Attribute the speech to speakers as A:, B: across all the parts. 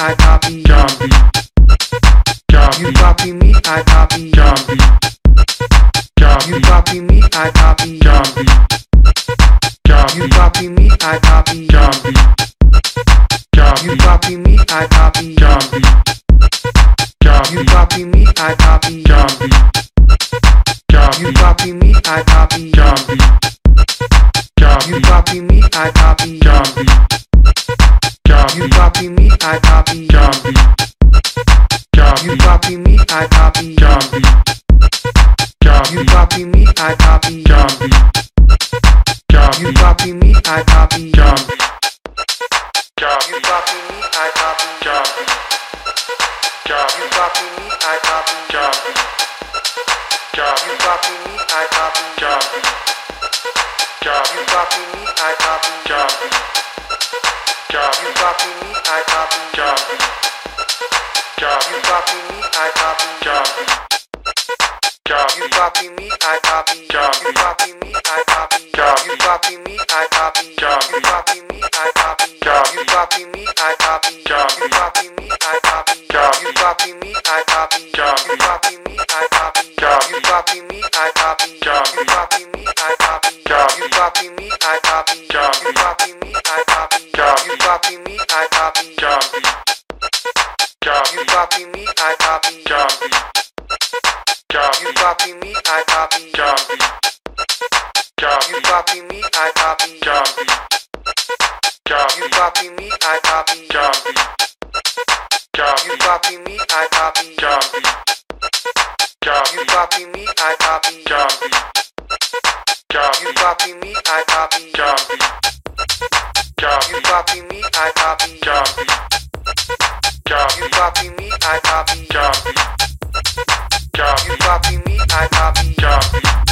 A: I copy. Copy. Copy. You copy me, I copy. Copy. Copy. You copy me, I copy. Copy. Copy. You copy me, I copy. Copy. Copy. You copy me, I copy. Copy. Copy. You copy me, I copy. Copy. Copy. You copy me, I copy. Copy. Copy. You copy me, I copy. Copy. You copy me, I copy you. Copy. You copy me, I copy you. Copy. You copy me, I copy you. Copy. You copy me, I copy you. Copy. You copy me, I copy you. Copy me, I copy. You copy me, I copy. You copy me, I copy. You copy me, I copy. You copy me, I copy. You copy me, I copy. You copy me, I copy. You copy me, I copy. You copy me, I copy. You copy me, I copy. You copy me, I copy. You copy me, I copy. You copy me, I copy. You copy me, I copy
B: copy me, I copy you. Copy. Copy. You copy me, I copy you. Copy. Copy. You copy me, I copy you. Copy. Copy. You copy me, I copy you. Copy. Copy. You copy me, I copy you. Copy. Copy. You copy me, I copy you. Copy. Copy. You copy me, I copy you. Copy. Copy. You copy me, I copy you. Copy. You copy me, I copy. You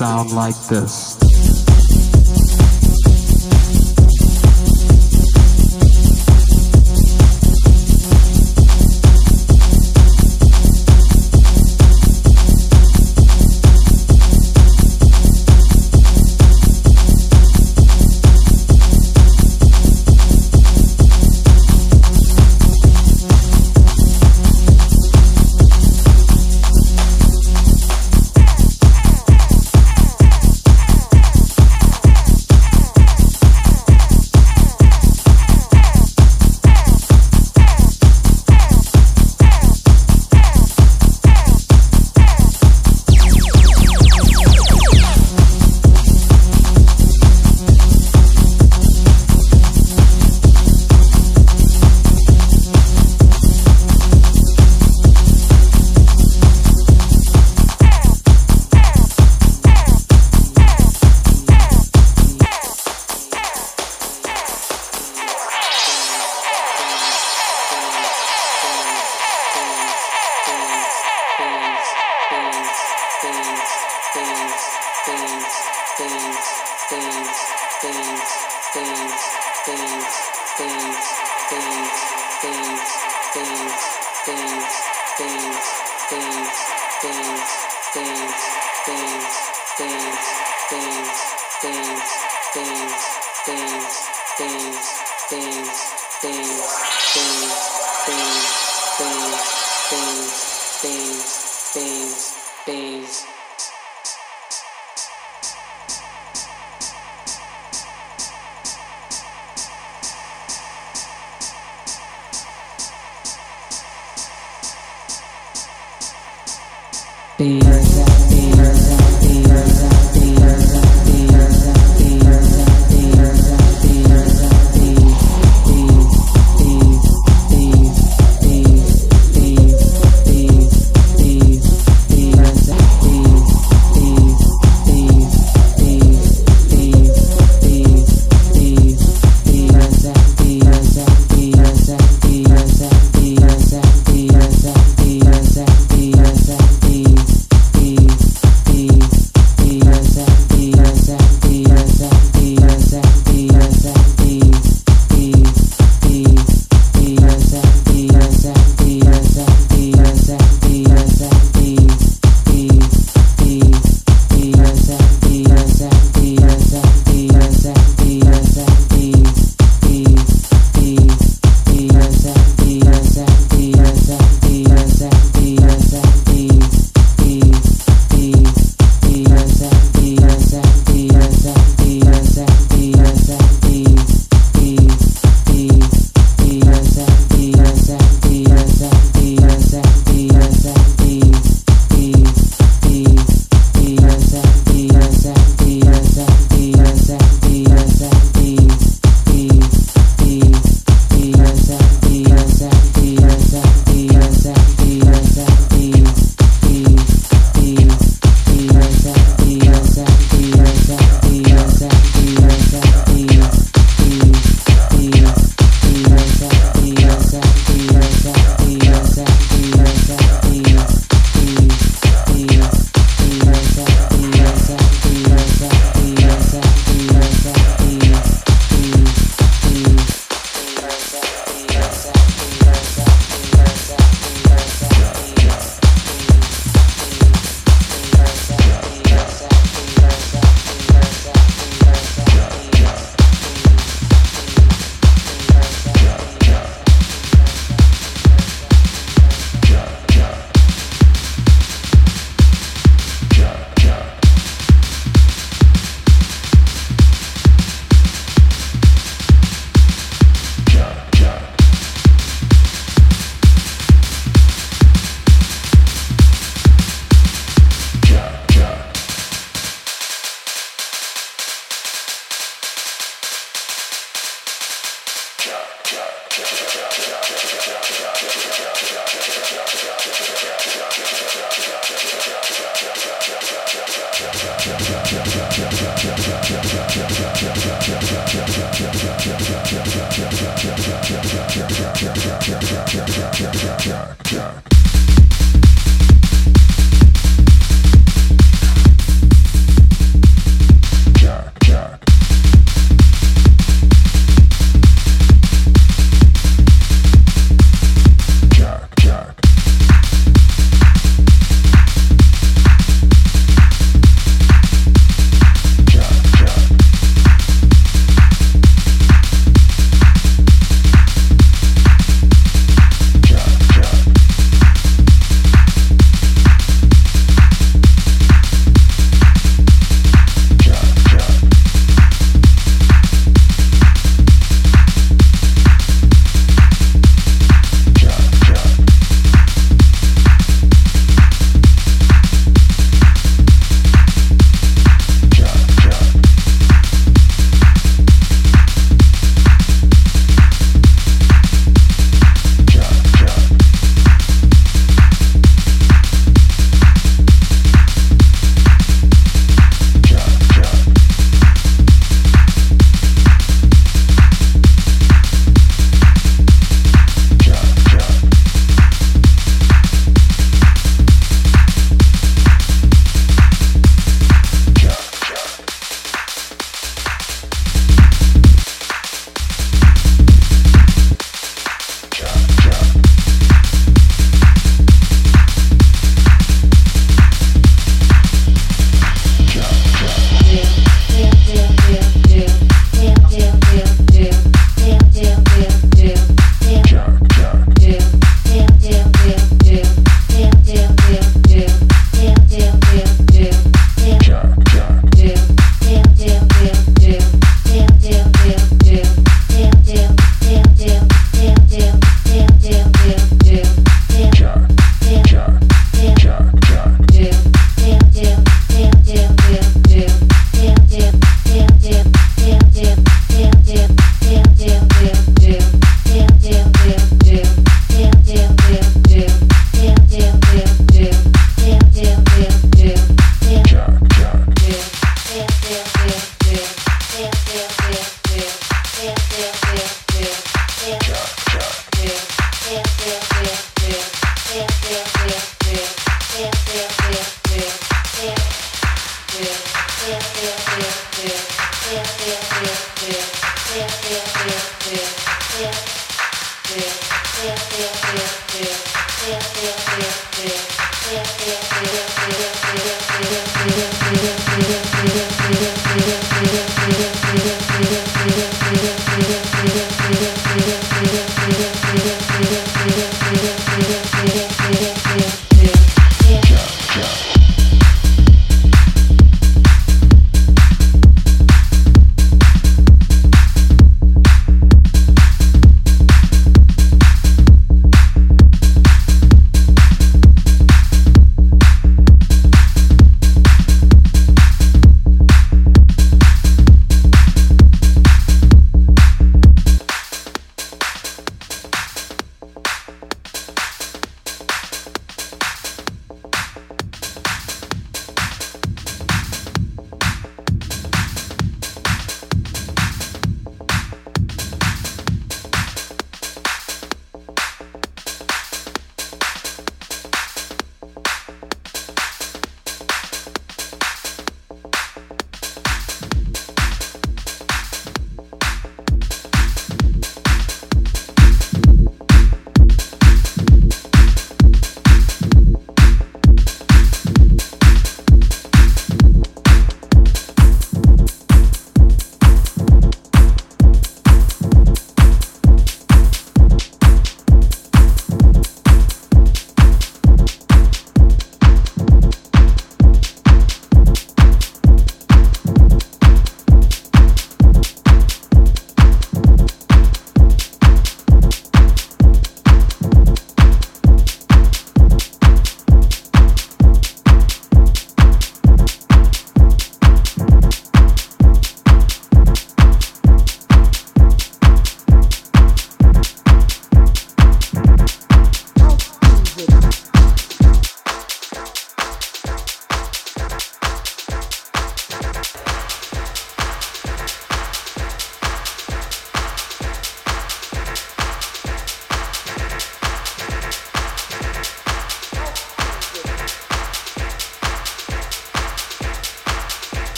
B: sound like this.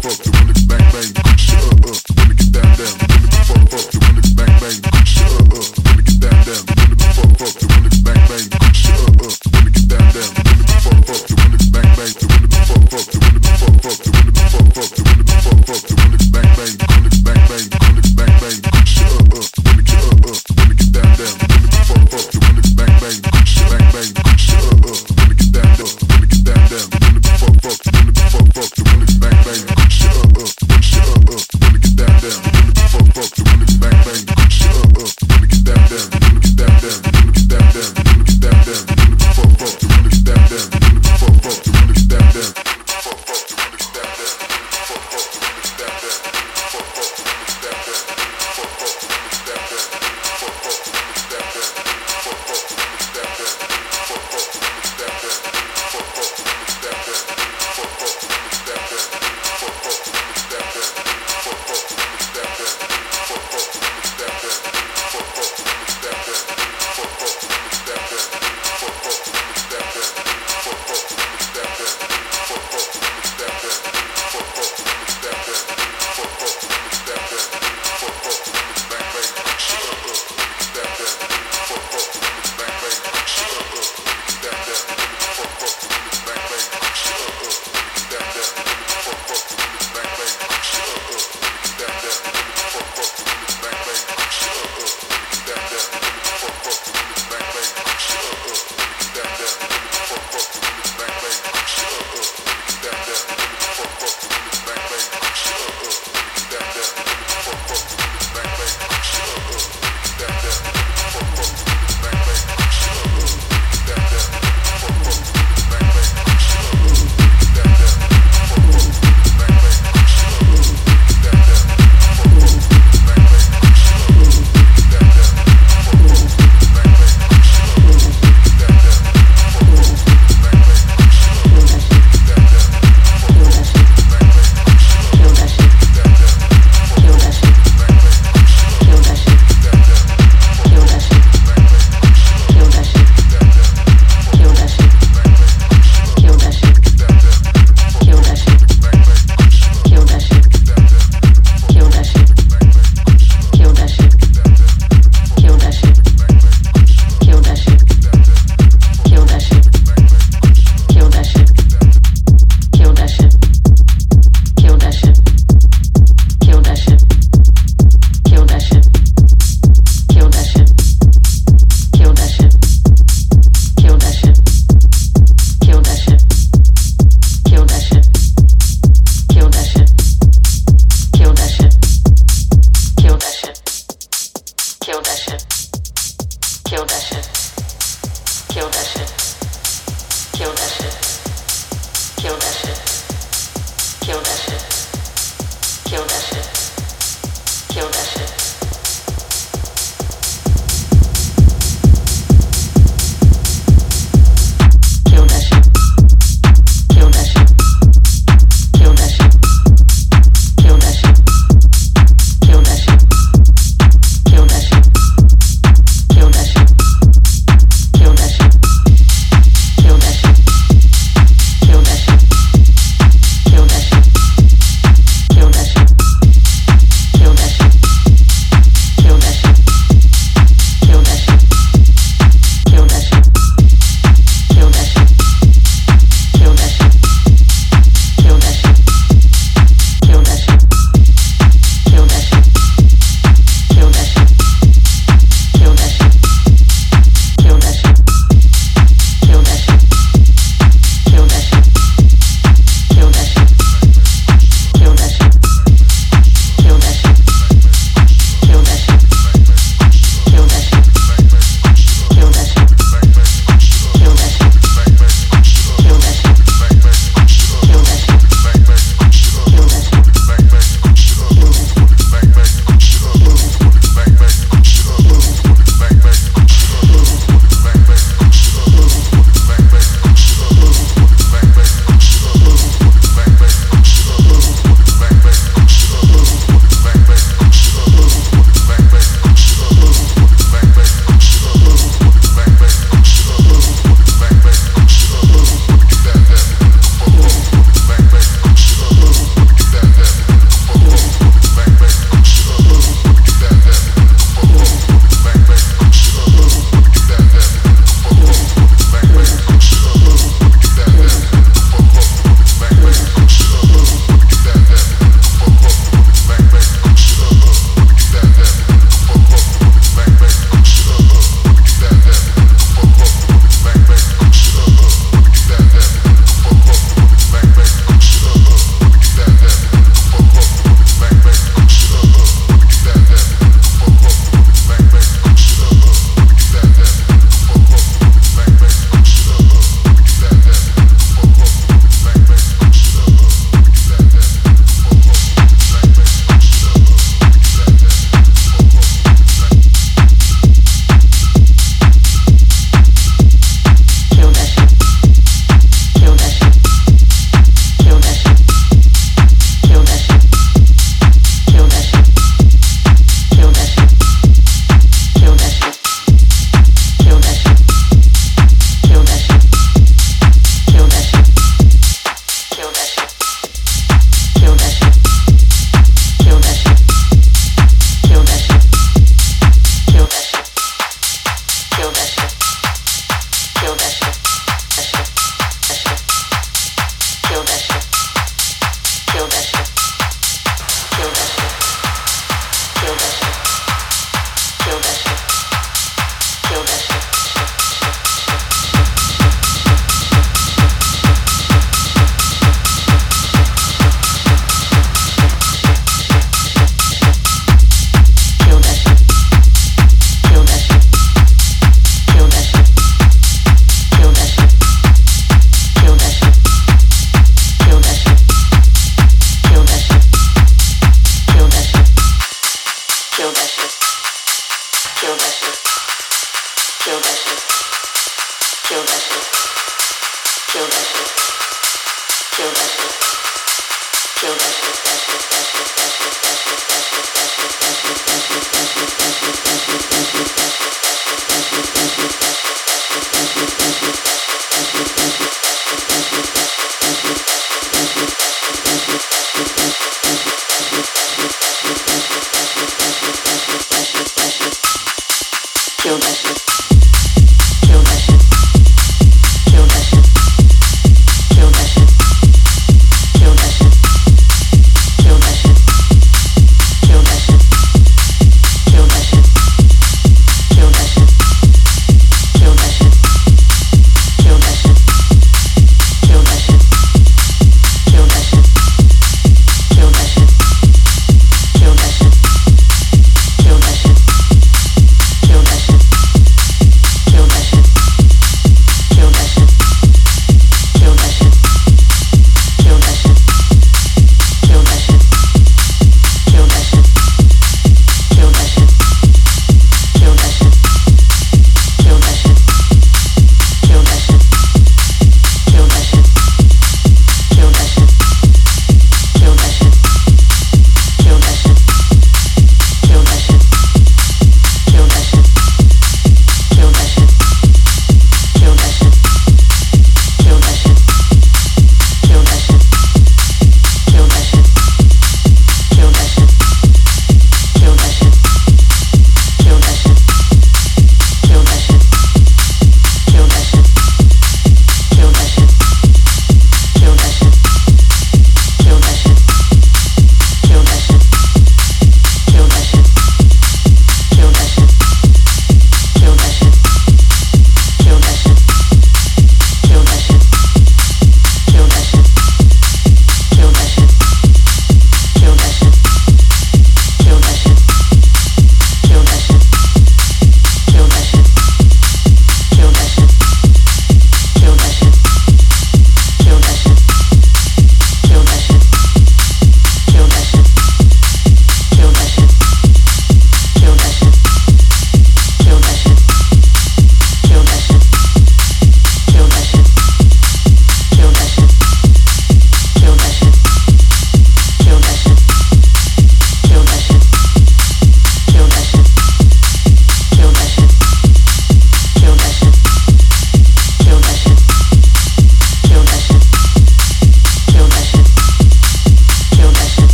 B: fuck. the wanna bang bang, good shit up uh, up. Wanna get down down.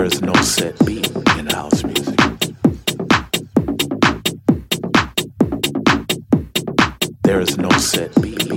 C: there is no set beat in house music. There is no set beat.